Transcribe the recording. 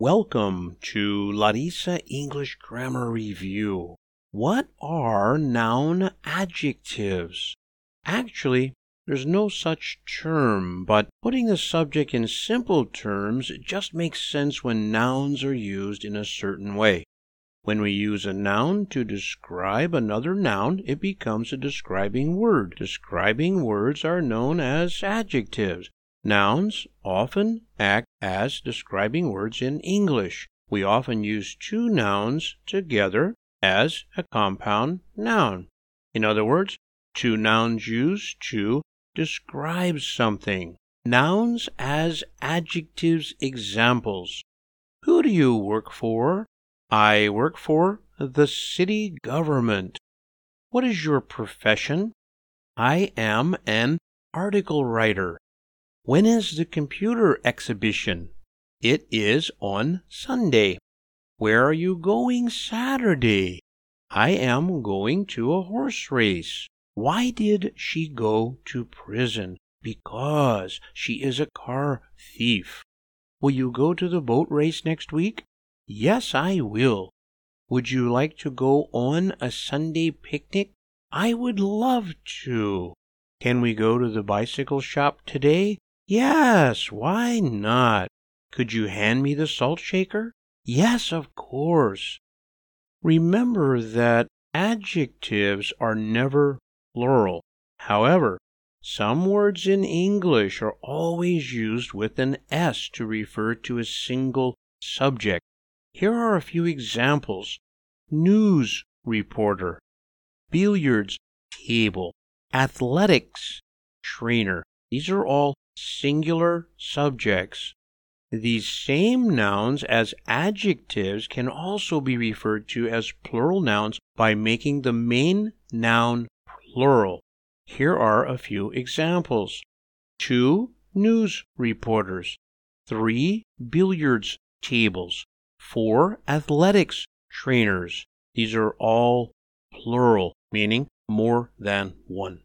Welcome to Larissa English Grammar Review. What are noun adjectives? Actually, there's no such term, but putting the subject in simple terms just makes sense when nouns are used in a certain way. When we use a noun to describe another noun, it becomes a describing word. Describing words are known as adjectives. Nouns often act as describing words in English. We often use two nouns together as a compound noun. In other words, two nouns used to describe something. Nouns as adjectives examples. Who do you work for? I work for the city government. What is your profession? I am an article writer. When is the computer exhibition? It is on Sunday. Where are you going Saturday? I am going to a horse race. Why did she go to prison? Because she is a car thief. Will you go to the boat race next week? Yes, I will. Would you like to go on a Sunday picnic? I would love to. Can we go to the bicycle shop today? Yes, why not? Could you hand me the salt shaker? Yes, of course. Remember that adjectives are never plural. However, some words in English are always used with an S to refer to a single subject. Here are a few examples news reporter, billiards table, athletics trainer. These are all singular subjects. These same nouns as adjectives can also be referred to as plural nouns by making the main noun plural. Here are a few examples. Two news reporters, three billiards tables, four athletics trainers. These are all plural, meaning more than one.